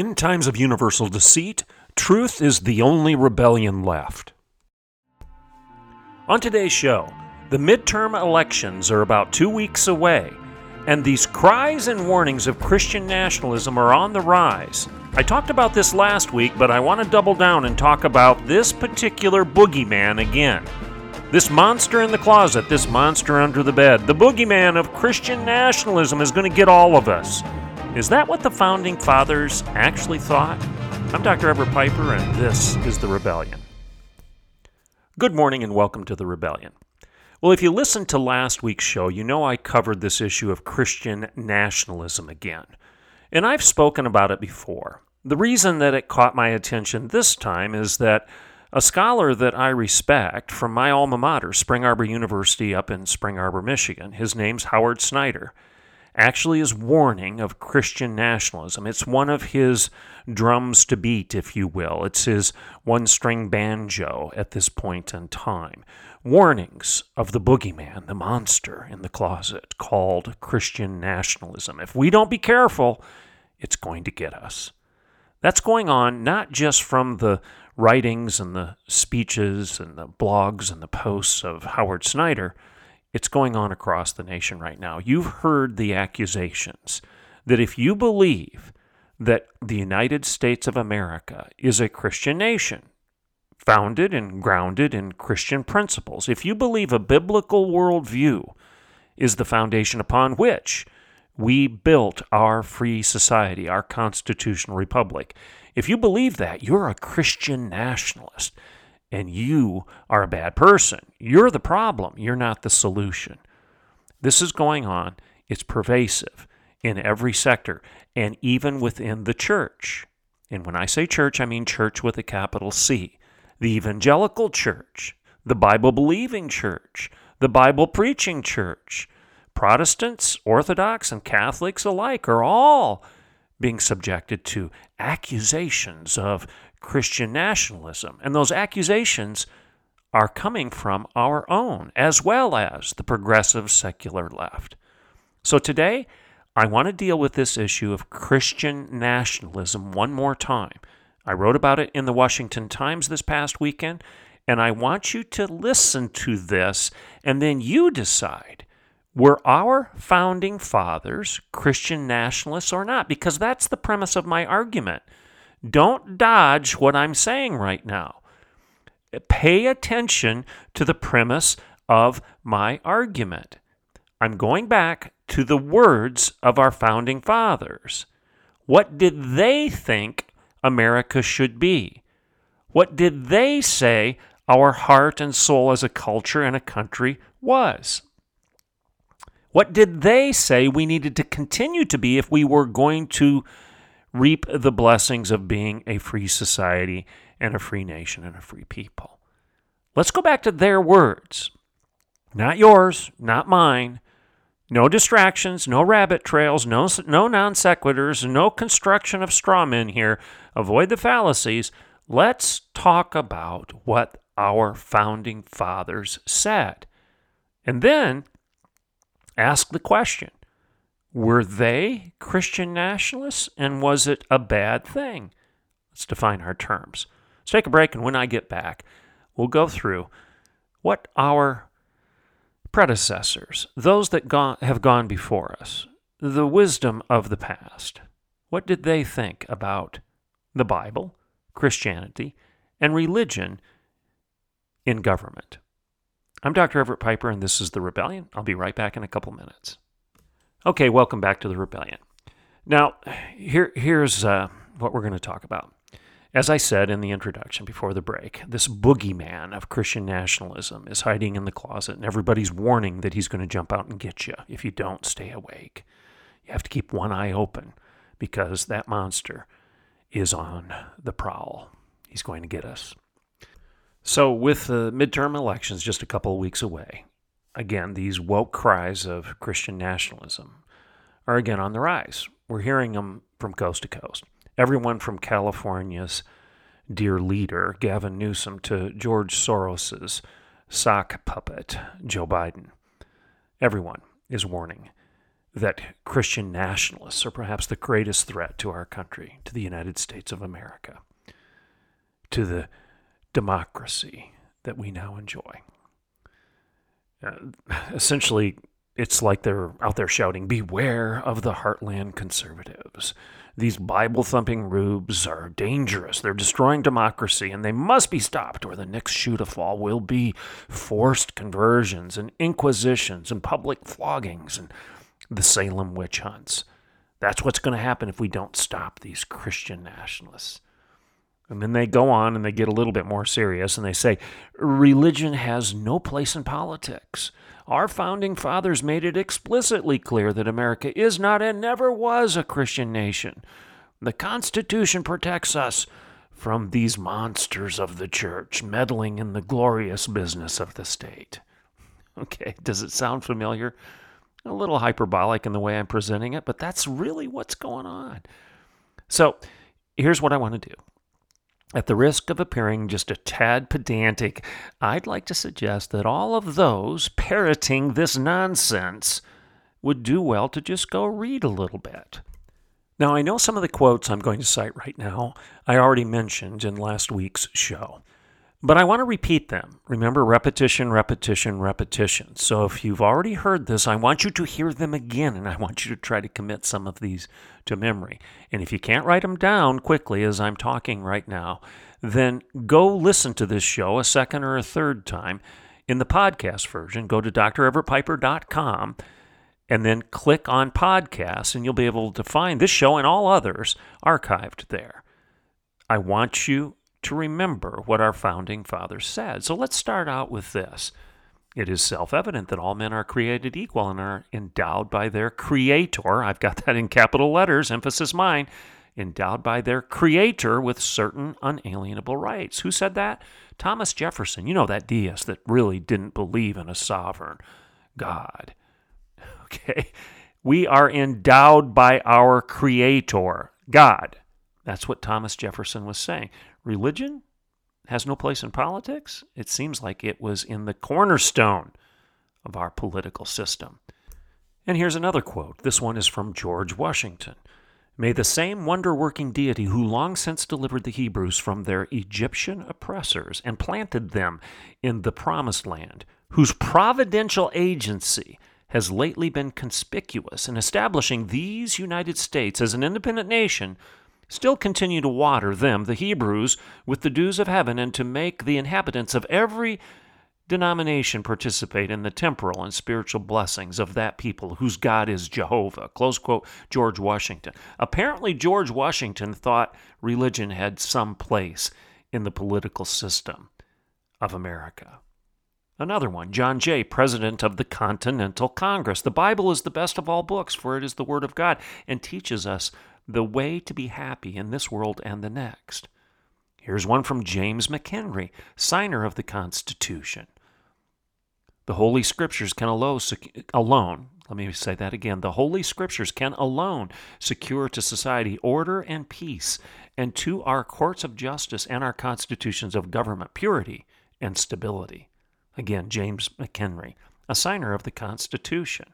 In times of universal deceit, truth is the only rebellion left. On today's show, the midterm elections are about two weeks away, and these cries and warnings of Christian nationalism are on the rise. I talked about this last week, but I want to double down and talk about this particular boogeyman again. This monster in the closet, this monster under the bed, the boogeyman of Christian nationalism is going to get all of us. Is that what the founding fathers actually thought? I'm Dr. Everett Piper, and this is The Rebellion. Good morning, and welcome to The Rebellion. Well, if you listened to last week's show, you know I covered this issue of Christian nationalism again. And I've spoken about it before. The reason that it caught my attention this time is that a scholar that I respect from my alma mater, Spring Arbor University up in Spring Arbor, Michigan, his name's Howard Snyder actually is warning of Christian nationalism. It's one of his drums to beat, if you will. It's his one string banjo at this point in time. Warnings of the boogeyman, the monster in the closet called Christian nationalism. If we don't be careful, it's going to get us. That's going on not just from the writings and the speeches and the blogs and the posts of Howard Snyder it's going on across the nation right now. You've heard the accusations that if you believe that the United States of America is a Christian nation, founded and grounded in Christian principles, if you believe a biblical worldview is the foundation upon which we built our free society, our constitutional republic, if you believe that, you're a Christian nationalist and you are a bad person. You're the problem. You're not the solution. This is going on. It's pervasive in every sector and even within the church. And when I say church, I mean church with a capital C. The evangelical church, the Bible believing church, the Bible preaching church. Protestants, Orthodox, and Catholics alike are all being subjected to accusations of Christian nationalism. And those accusations are coming from our own, as well as the progressive secular left. So today, I want to deal with this issue of Christian nationalism one more time. I wrote about it in the Washington Times this past weekend, and I want you to listen to this, and then you decide were our founding fathers Christian nationalists or not? Because that's the premise of my argument. Don't dodge what I'm saying right now. Pay attention to the premise of my argument. I'm going back to the words of our founding fathers. What did they think America should be? What did they say our heart and soul as a culture and a country was? What did they say we needed to continue to be if we were going to reap the blessings of being a free society and a free nation and a free people. Let's go back to their words. Not yours, not mine. No distractions, no rabbit trails, no, no non sequiturs, no construction of straw men here. Avoid the fallacies. Let's talk about what our founding fathers said. And then ask the question were they Christian nationalists and was it a bad thing? Let's define our terms. Let's take a break, and when I get back, we'll go through what our predecessors, those that gone, have gone before us, the wisdom of the past, what did they think about the Bible, Christianity, and religion in government? I'm Dr. Everett Piper, and this is The Rebellion. I'll be right back in a couple minutes. Okay, welcome back to the rebellion. Now, here, here's uh, what we're going to talk about. As I said in the introduction before the break, this boogeyman of Christian nationalism is hiding in the closet, and everybody's warning that he's going to jump out and get you if you don't stay awake. You have to keep one eye open because that monster is on the prowl. He's going to get us. So, with the midterm elections just a couple of weeks away, again, these woke cries of Christian nationalism are again on the rise. We're hearing them from coast to coast. Everyone from California's dear leader, Gavin Newsom, to George Soros's sock puppet, Joe Biden. Everyone is warning that Christian nationalists are perhaps the greatest threat to our country, to the United States of America, to the democracy that we now enjoy. Uh, essentially, it's like they're out there shouting, Beware of the heartland conservatives. These Bible thumping rubes are dangerous. They're destroying democracy, and they must be stopped, or the next shoe to fall will be forced conversions and inquisitions and public floggings and the Salem witch hunts. That's what's going to happen if we don't stop these Christian nationalists. And then they go on and they get a little bit more serious and they say, religion has no place in politics. Our founding fathers made it explicitly clear that America is not and never was a Christian nation. The Constitution protects us from these monsters of the church meddling in the glorious business of the state. Okay, does it sound familiar? A little hyperbolic in the way I'm presenting it, but that's really what's going on. So, here's what I want to do. At the risk of appearing just a tad pedantic, I'd like to suggest that all of those parroting this nonsense would do well to just go read a little bit. Now, I know some of the quotes I'm going to cite right now I already mentioned in last week's show. But I want to repeat them. Remember, repetition, repetition, repetition. So if you've already heard this, I want you to hear them again, and I want you to try to commit some of these to memory. And if you can't write them down quickly as I'm talking right now, then go listen to this show a second or a third time in the podcast version. Go to dreverettpiper.com and then click on podcasts, and you'll be able to find this show and all others archived there. I want you to remember what our founding fathers said. So let's start out with this. It is self evident that all men are created equal and are endowed by their Creator. I've got that in capital letters, emphasis mine. Endowed by their Creator with certain unalienable rights. Who said that? Thomas Jefferson. You know, that deist that really didn't believe in a sovereign God. Okay? We are endowed by our Creator, God. That's what Thomas Jefferson was saying. Religion has no place in politics? It seems like it was in the cornerstone of our political system. And here's another quote. This one is from George Washington. May the same wonder working deity who long since delivered the Hebrews from their Egyptian oppressors and planted them in the promised land, whose providential agency has lately been conspicuous in establishing these United States as an independent nation, still continue to water them, the Hebrews, with the dews of heaven, and to make the inhabitants of every denomination participate in the temporal and spiritual blessings of that people whose God is Jehovah. Close quote, George Washington. Apparently, George Washington thought religion had some place in the political system of America. Another one, John Jay, President of the Continental Congress. The Bible is the best of all books, for it is the Word of God and teaches us the way to be happy in this world and the next. Here's one from James McHenry, signer of the Constitution. The Holy Scriptures can alone, let me say that again, the Holy Scriptures can alone secure to society order and peace, and to our courts of justice and our constitutions of government purity and stability. Again, James McHenry, a signer of the Constitution.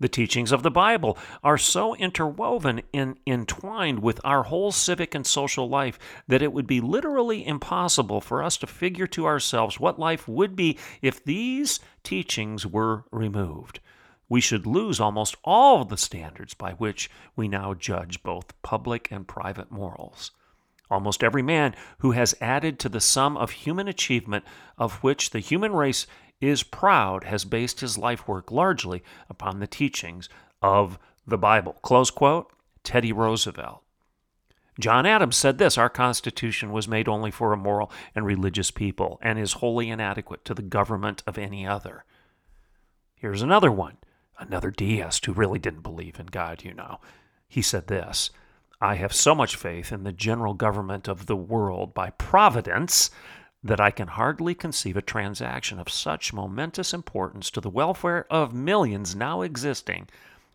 The teachings of the Bible are so interwoven and entwined with our whole civic and social life that it would be literally impossible for us to figure to ourselves what life would be if these teachings were removed. We should lose almost all the standards by which we now judge both public and private morals. Almost every man who has added to the sum of human achievement of which the human race is proud has based his life work largely upon the teachings of the Bible. Close quote, Teddy Roosevelt. John Adams said this Our Constitution was made only for a moral and religious people and is wholly inadequate to the government of any other. Here's another one, another deist who really didn't believe in God, you know. He said this I have so much faith in the general government of the world by providence that I can hardly conceive a transaction of such momentous importance to the welfare of millions now existing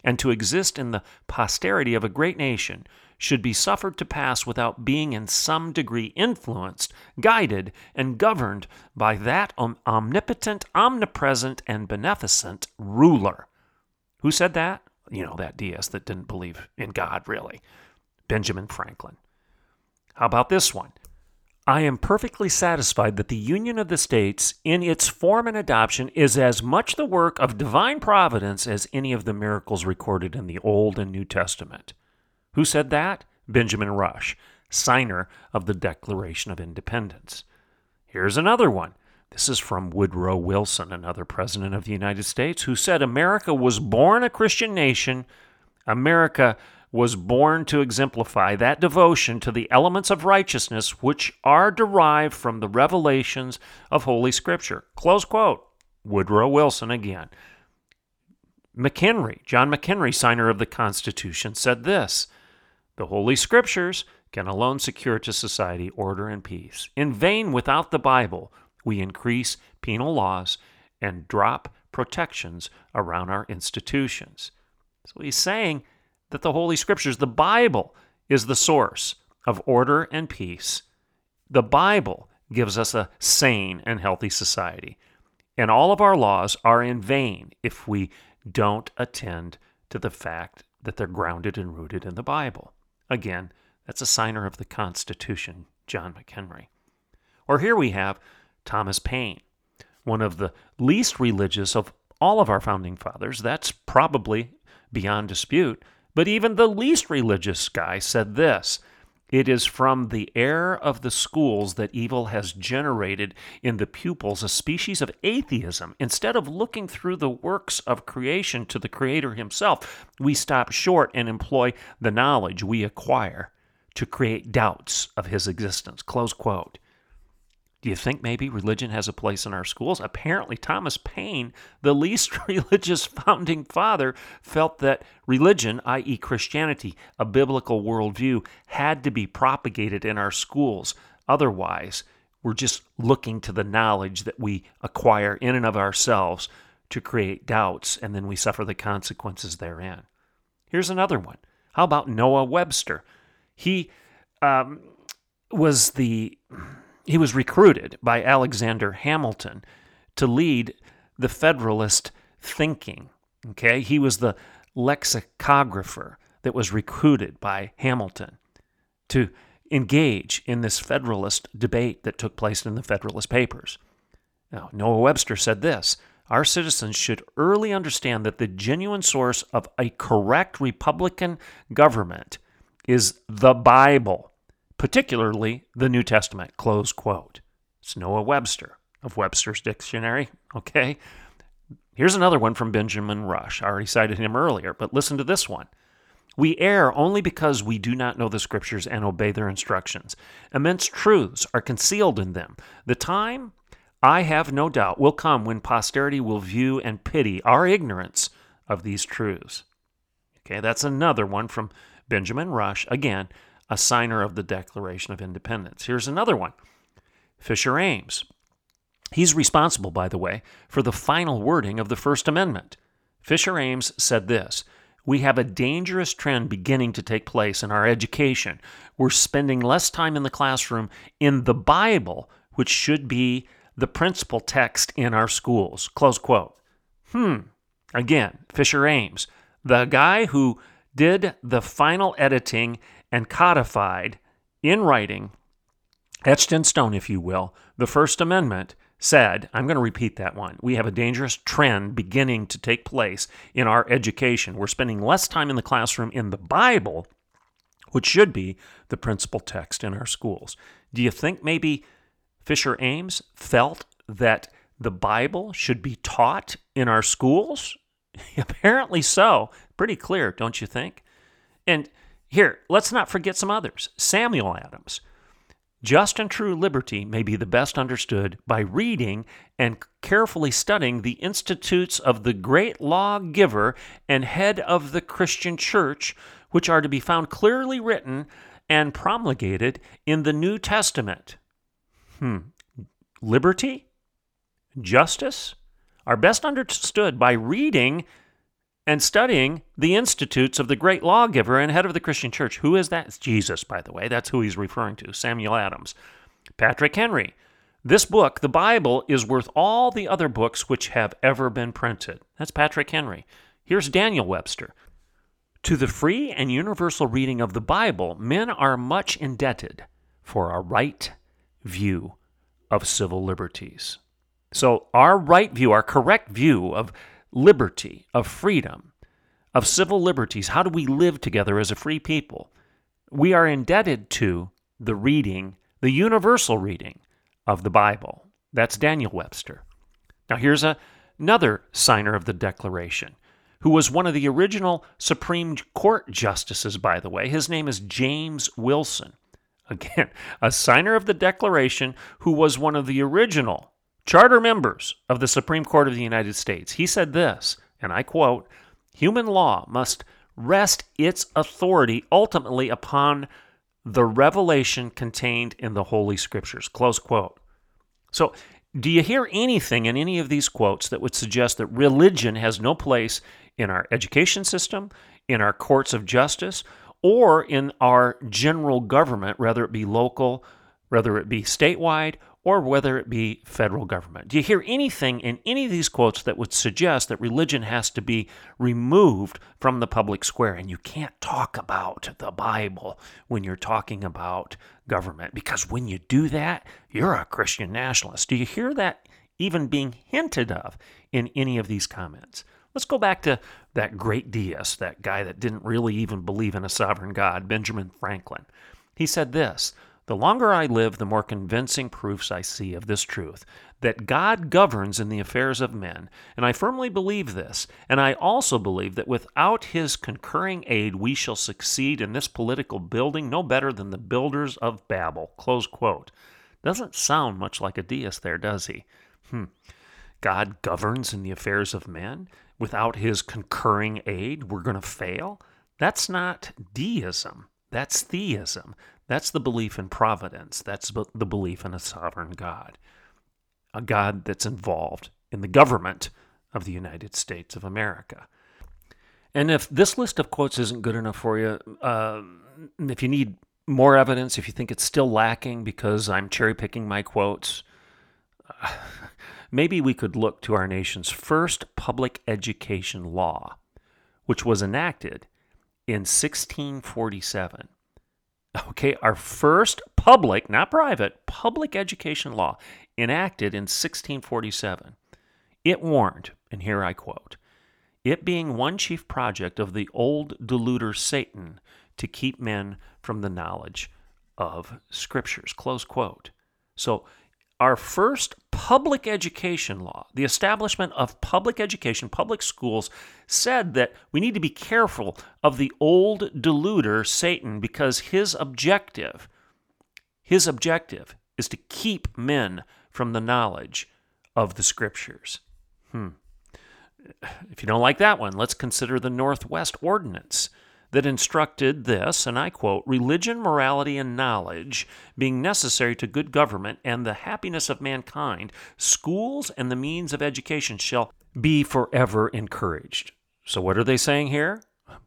and to exist in the posterity of a great nation should be suffered to pass without being in some degree influenced, guided, and governed by that omnipotent, omnipresent, and beneficent ruler. Who said that? You know, that deist that didn't believe in God, really. Benjamin Franklin. How about this one? I am perfectly satisfied that the Union of the States, in its form and adoption, is as much the work of divine providence as any of the miracles recorded in the Old and New Testament. Who said that? Benjamin Rush, signer of the Declaration of Independence. Here's another one. This is from Woodrow Wilson, another president of the United States, who said America was born a Christian nation. America was born to exemplify that devotion to the elements of righteousness which are derived from the revelations of Holy Scripture. Close quote. Woodrow Wilson again. McHenry, John McHenry, signer of the Constitution, said this The Holy Scriptures can alone secure to society order and peace. In vain, without the Bible, we increase penal laws and drop protections around our institutions. So he's saying that the Holy Scriptures, the Bible, is the source of order and peace. The Bible gives us a sane and healthy society. And all of our laws are in vain if we don't attend to the fact that they're grounded and rooted in the Bible. Again, that's a signer of the Constitution, John McHenry. Or here we have Thomas Paine, one of the least religious of all of our founding fathers. That's probably beyond dispute. But even the least religious guy said this It is from the air of the schools that evil has generated in the pupils a species of atheism. Instead of looking through the works of creation to the Creator Himself, we stop short and employ the knowledge we acquire to create doubts of His existence. Close quote. Do you think maybe religion has a place in our schools? Apparently, Thomas Paine, the least religious founding father, felt that religion, i.e., Christianity, a biblical worldview, had to be propagated in our schools. Otherwise, we're just looking to the knowledge that we acquire in and of ourselves to create doubts, and then we suffer the consequences therein. Here's another one. How about Noah Webster? He um, was the he was recruited by Alexander Hamilton to lead the Federalist thinking. Okay, he was the lexicographer that was recruited by Hamilton to engage in this Federalist debate that took place in the Federalist Papers. Now, Noah Webster said this Our citizens should early understand that the genuine source of a correct Republican government is the Bible particularly the New Testament. Close quote. It's Noah Webster of Webster's Dictionary. Okay. Here's another one from Benjamin Rush. I already cited him earlier, but listen to this one. We err only because we do not know the Scriptures and obey their instructions. Immense truths are concealed in them. The time, I have no doubt, will come when posterity will view and pity our ignorance of these truths. Okay, that's another one from Benjamin Rush. Again, a signer of the Declaration of Independence. Here's another one Fisher Ames. He's responsible, by the way, for the final wording of the First Amendment. Fisher Ames said this We have a dangerous trend beginning to take place in our education. We're spending less time in the classroom in the Bible, which should be the principal text in our schools. Close quote. Hmm. Again, Fisher Ames, the guy who did the final editing and codified in writing, etched in stone, if you will, the First Amendment said, I'm going to repeat that one. We have a dangerous trend beginning to take place in our education. We're spending less time in the classroom in the Bible, which should be the principal text in our schools. Do you think maybe Fisher Ames felt that the Bible should be taught in our schools? Apparently so. Pretty clear, don't you think? And here, let's not forget some others. Samuel Adams. Just and true liberty may be the best understood by reading and carefully studying the institutes of the great lawgiver and head of the Christian church, which are to be found clearly written and promulgated in the New Testament. Hmm. Liberty? Justice? Are best understood by reading and studying the institutes of the great lawgiver and head of the Christian church. Who is that? It's Jesus, by the way. That's who he's referring to, Samuel Adams. Patrick Henry. This book, the Bible, is worth all the other books which have ever been printed. That's Patrick Henry. Here's Daniel Webster. To the free and universal reading of the Bible, men are much indebted for a right view of civil liberties. So, our right view, our correct view of liberty, of freedom, of civil liberties, how do we live together as a free people? We are indebted to the reading, the universal reading of the Bible. That's Daniel Webster. Now, here's a, another signer of the Declaration who was one of the original Supreme Court justices, by the way. His name is James Wilson. Again, a signer of the Declaration who was one of the original charter members of the Supreme Court of the United States. He said this, and I quote Human law must rest its authority ultimately upon the revelation contained in the Holy Scriptures. Close quote. So, do you hear anything in any of these quotes that would suggest that religion has no place in our education system, in our courts of justice, or in our general government, whether it be local, whether it be statewide, or whether it be federal government. Do you hear anything in any of these quotes that would suggest that religion has to be removed from the public square? And you can't talk about the Bible when you're talking about government, because when you do that, you're a Christian nationalist. Do you hear that even being hinted of in any of these comments? Let's go back to that great deist, that guy that didn't really even believe in a sovereign God, Benjamin Franklin. He said this The longer I live, the more convincing proofs I see of this truth that God governs in the affairs of men, and I firmly believe this, and I also believe that without his concurring aid we shall succeed in this political building no better than the builders of Babel. Close quote. Doesn't sound much like a deist there, does he? Hmm. God governs in the affairs of men without his concurring aid, we're going to fail. That's not deism. That's theism. That's the belief in providence. That's the belief in a sovereign God, a God that's involved in the government of the United States of America. And if this list of quotes isn't good enough for you, uh, if you need more evidence, if you think it's still lacking because I'm cherry picking my quotes, maybe we could look to our nation's first public education law, which was enacted in 1647. Okay, our first public, not private, public education law enacted in 1647. It warned, and here I quote, it being one chief project of the old deluder Satan to keep men from the knowledge of scriptures. Close quote. So our first public education law, the establishment of public education, public schools, said that we need to be careful of the old deluder, Satan, because his objective, his objective is to keep men from the knowledge of the scriptures. Hmm. If you don't like that one, let's consider the Northwest Ordinance that instructed this, and I quote, religion, morality, and knowledge being necessary to good government and the happiness of mankind, schools and the means of education shall be forever encouraged. So, what are they saying here?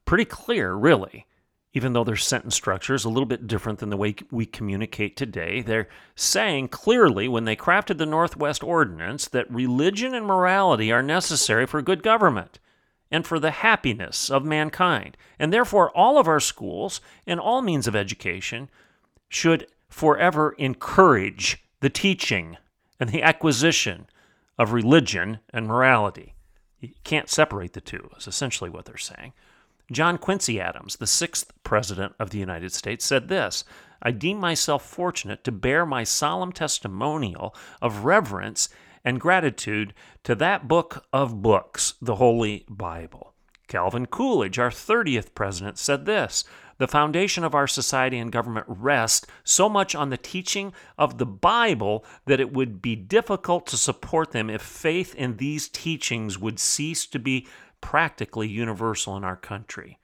Pretty clear, really. Even though their sentence structure is a little bit different than the way we communicate today, they're saying clearly when they crafted the Northwest Ordinance that religion and morality are necessary for good government and for the happiness of mankind. And therefore, all of our schools and all means of education should forever encourage the teaching and the acquisition of religion and morality. You can't separate the two, is essentially what they're saying. John Quincy Adams, the sixth president of the United States, said this I deem myself fortunate to bear my solemn testimonial of reverence and gratitude to that book of books, the Holy Bible. Calvin Coolidge, our 30th president, said this The foundation of our society and government rests so much on the teaching of the Bible that it would be difficult to support them if faith in these teachings would cease to be practically universal in our country.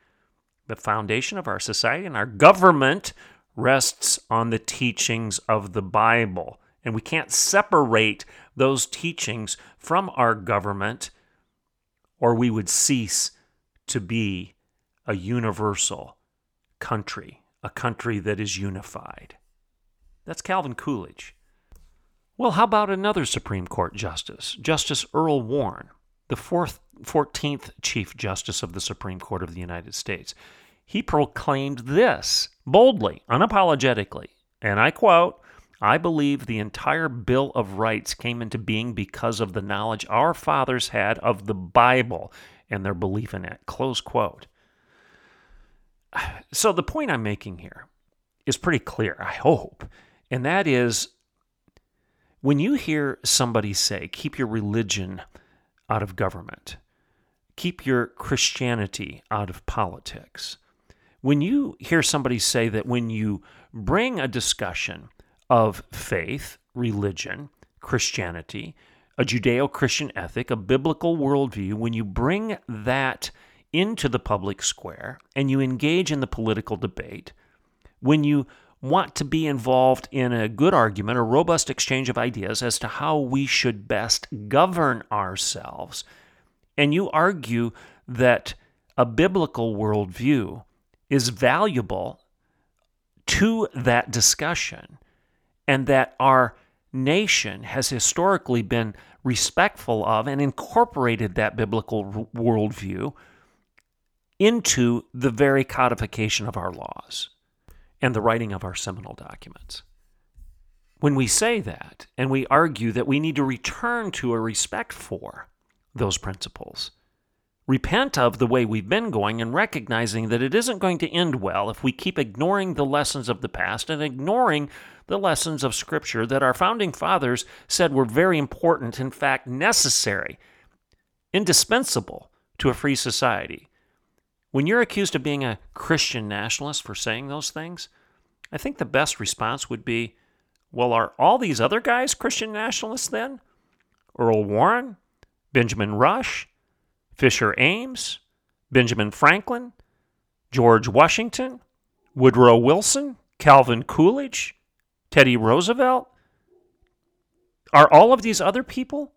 The foundation of our society and our government rests on the teachings of the Bible. And we can't separate those teachings from our government, or we would cease to be a universal country, a country that is unified. That's Calvin Coolidge. Well, how about another Supreme Court justice, Justice Earl Warren, the fourth, 14th Chief Justice of the Supreme Court of the United States? He proclaimed this boldly, unapologetically, and I quote, I believe the entire Bill of Rights came into being because of the knowledge our fathers had of the Bible and their belief in it. Close quote. So, the point I'm making here is pretty clear, I hope, and that is when you hear somebody say, keep your religion out of government, keep your Christianity out of politics, when you hear somebody say that when you bring a discussion of faith, religion, Christianity, a Judeo Christian ethic, a biblical worldview, when you bring that into the public square and you engage in the political debate, when you want to be involved in a good argument, a robust exchange of ideas as to how we should best govern ourselves, and you argue that a biblical worldview is valuable to that discussion and that our nation has historically been respectful of and incorporated that biblical worldview into the very codification of our laws and the writing of our seminal documents. When we say that and we argue that we need to return to a respect for those principles, repent of the way we've been going and recognizing that it isn't going to end well if we keep ignoring the lessons of the past and ignoring the lessons of Scripture that our founding fathers said were very important, in fact, necessary, indispensable to a free society. When you're accused of being a Christian nationalist for saying those things, I think the best response would be well, are all these other guys Christian nationalists then? Earl Warren, Benjamin Rush, Fisher Ames, Benjamin Franklin, George Washington, Woodrow Wilson, Calvin Coolidge, Teddy Roosevelt? Are all of these other people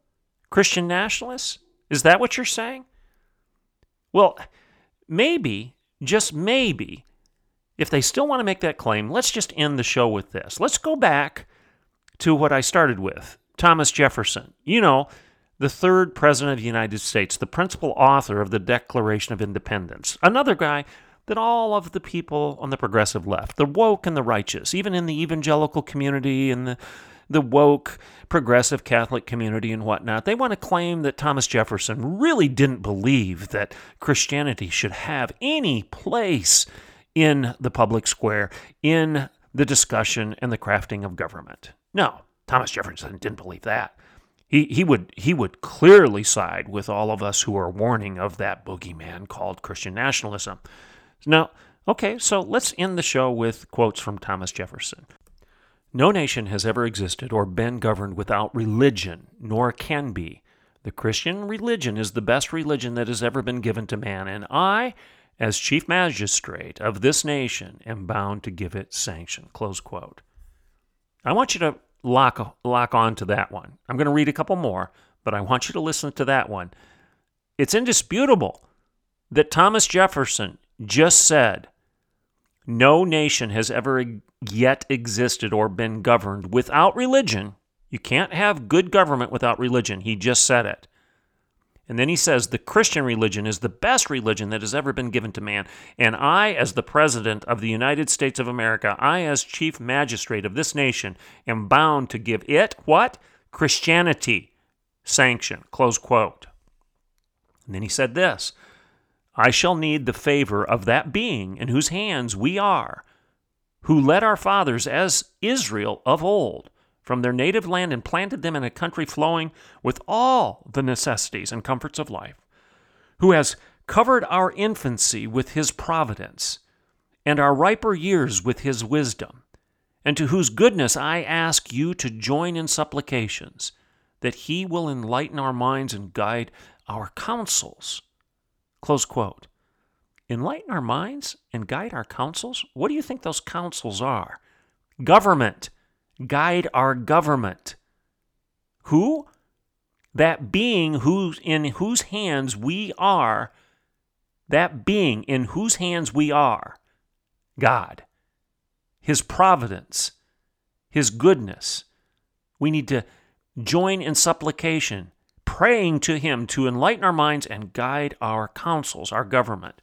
Christian nationalists? Is that what you're saying? Well, maybe, just maybe, if they still want to make that claim, let's just end the show with this. Let's go back to what I started with Thomas Jefferson. You know, the third president of the United States, the principal author of the Declaration of Independence. Another guy that all of the people on the progressive left, the woke and the righteous, even in the evangelical community and the, the woke progressive Catholic community and whatnot, they want to claim that Thomas Jefferson really didn't believe that Christianity should have any place in the public square, in the discussion and the crafting of government. No, Thomas Jefferson didn't believe that. He, he would he would clearly side with all of us who are warning of that boogeyman called Christian nationalism. Now, okay, so let's end the show with quotes from Thomas Jefferson. No nation has ever existed or been governed without religion, nor can be. The Christian religion is the best religion that has ever been given to man, and I, as chief magistrate of this nation, am bound to give it sanction. Close quote. I want you to lock lock on to that one. I'm going to read a couple more, but I want you to listen to that one. It's indisputable that Thomas Jefferson just said no nation has ever yet existed or been governed without religion. You can't have good government without religion. He just said it. And then he says the Christian religion is the best religion that has ever been given to man. And I, as the President of the United States of America, I, as Chief Magistrate of this nation, am bound to give it what? Christianity sanction. Close quote. And then he said this I shall need the favor of that being in whose hands we are, who led our fathers as Israel of old from their native land and planted them in a country flowing with all the necessities and comforts of life, who has covered our infancy with his providence, and our riper years with his wisdom, and to whose goodness I ask you to join in supplications, that he will enlighten our minds and guide our counsels. Close quote. enlighten our minds and guide our counsels. What do you think those counsels are? Government. Guide our government. Who? That being whose in whose hands we are, that being in whose hands we are, God. His providence, his goodness. We need to join in supplication, praying to him to enlighten our minds and guide our counsels, our government.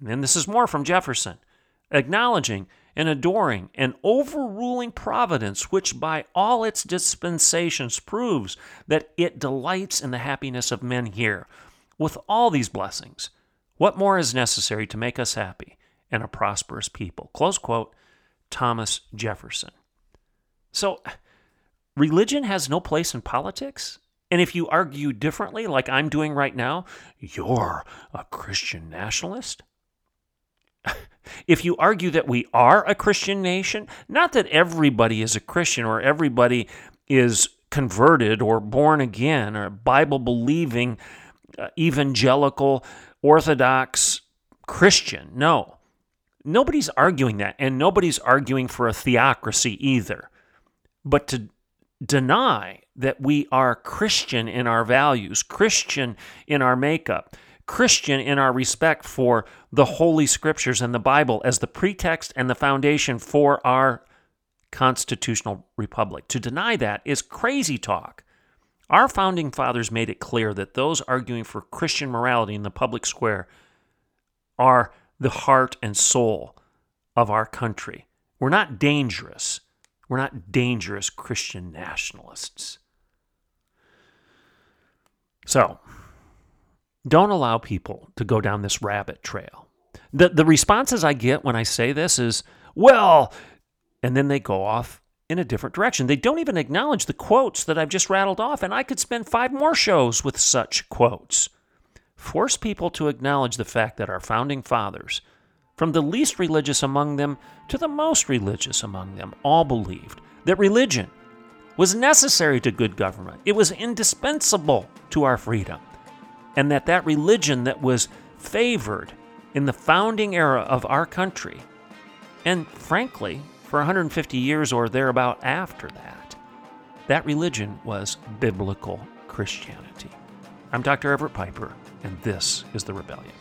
And then this is more from Jefferson, acknowledging and adoring and overruling providence, which by all its dispensations proves that it delights in the happiness of men here. With all these blessings, what more is necessary to make us happy and a prosperous people? Close quote, Thomas Jefferson. So, religion has no place in politics? And if you argue differently, like I'm doing right now, you're a Christian nationalist? if you argue that we are a Christian nation, not that everybody is a Christian or everybody is converted or born again or Bible believing, uh, evangelical, orthodox Christian. No. Nobody's arguing that, and nobody's arguing for a theocracy either. But to deny that we are Christian in our values, Christian in our makeup, Christian in our respect for the Holy Scriptures and the Bible as the pretext and the foundation for our constitutional republic. To deny that is crazy talk. Our founding fathers made it clear that those arguing for Christian morality in the public square are the heart and soul of our country. We're not dangerous. We're not dangerous Christian nationalists. So, don't allow people to go down this rabbit trail. The, the responses I get when I say this is, well, and then they go off in a different direction. They don't even acknowledge the quotes that I've just rattled off, and I could spend five more shows with such quotes. Force people to acknowledge the fact that our founding fathers, from the least religious among them to the most religious among them, all believed that religion was necessary to good government. It was indispensable to our freedom and that that religion that was favored in the founding era of our country, and frankly, for 150 years or thereabout after that, that religion was biblical Christianity. I'm Dr. Everett Piper, and this is The Rebellion.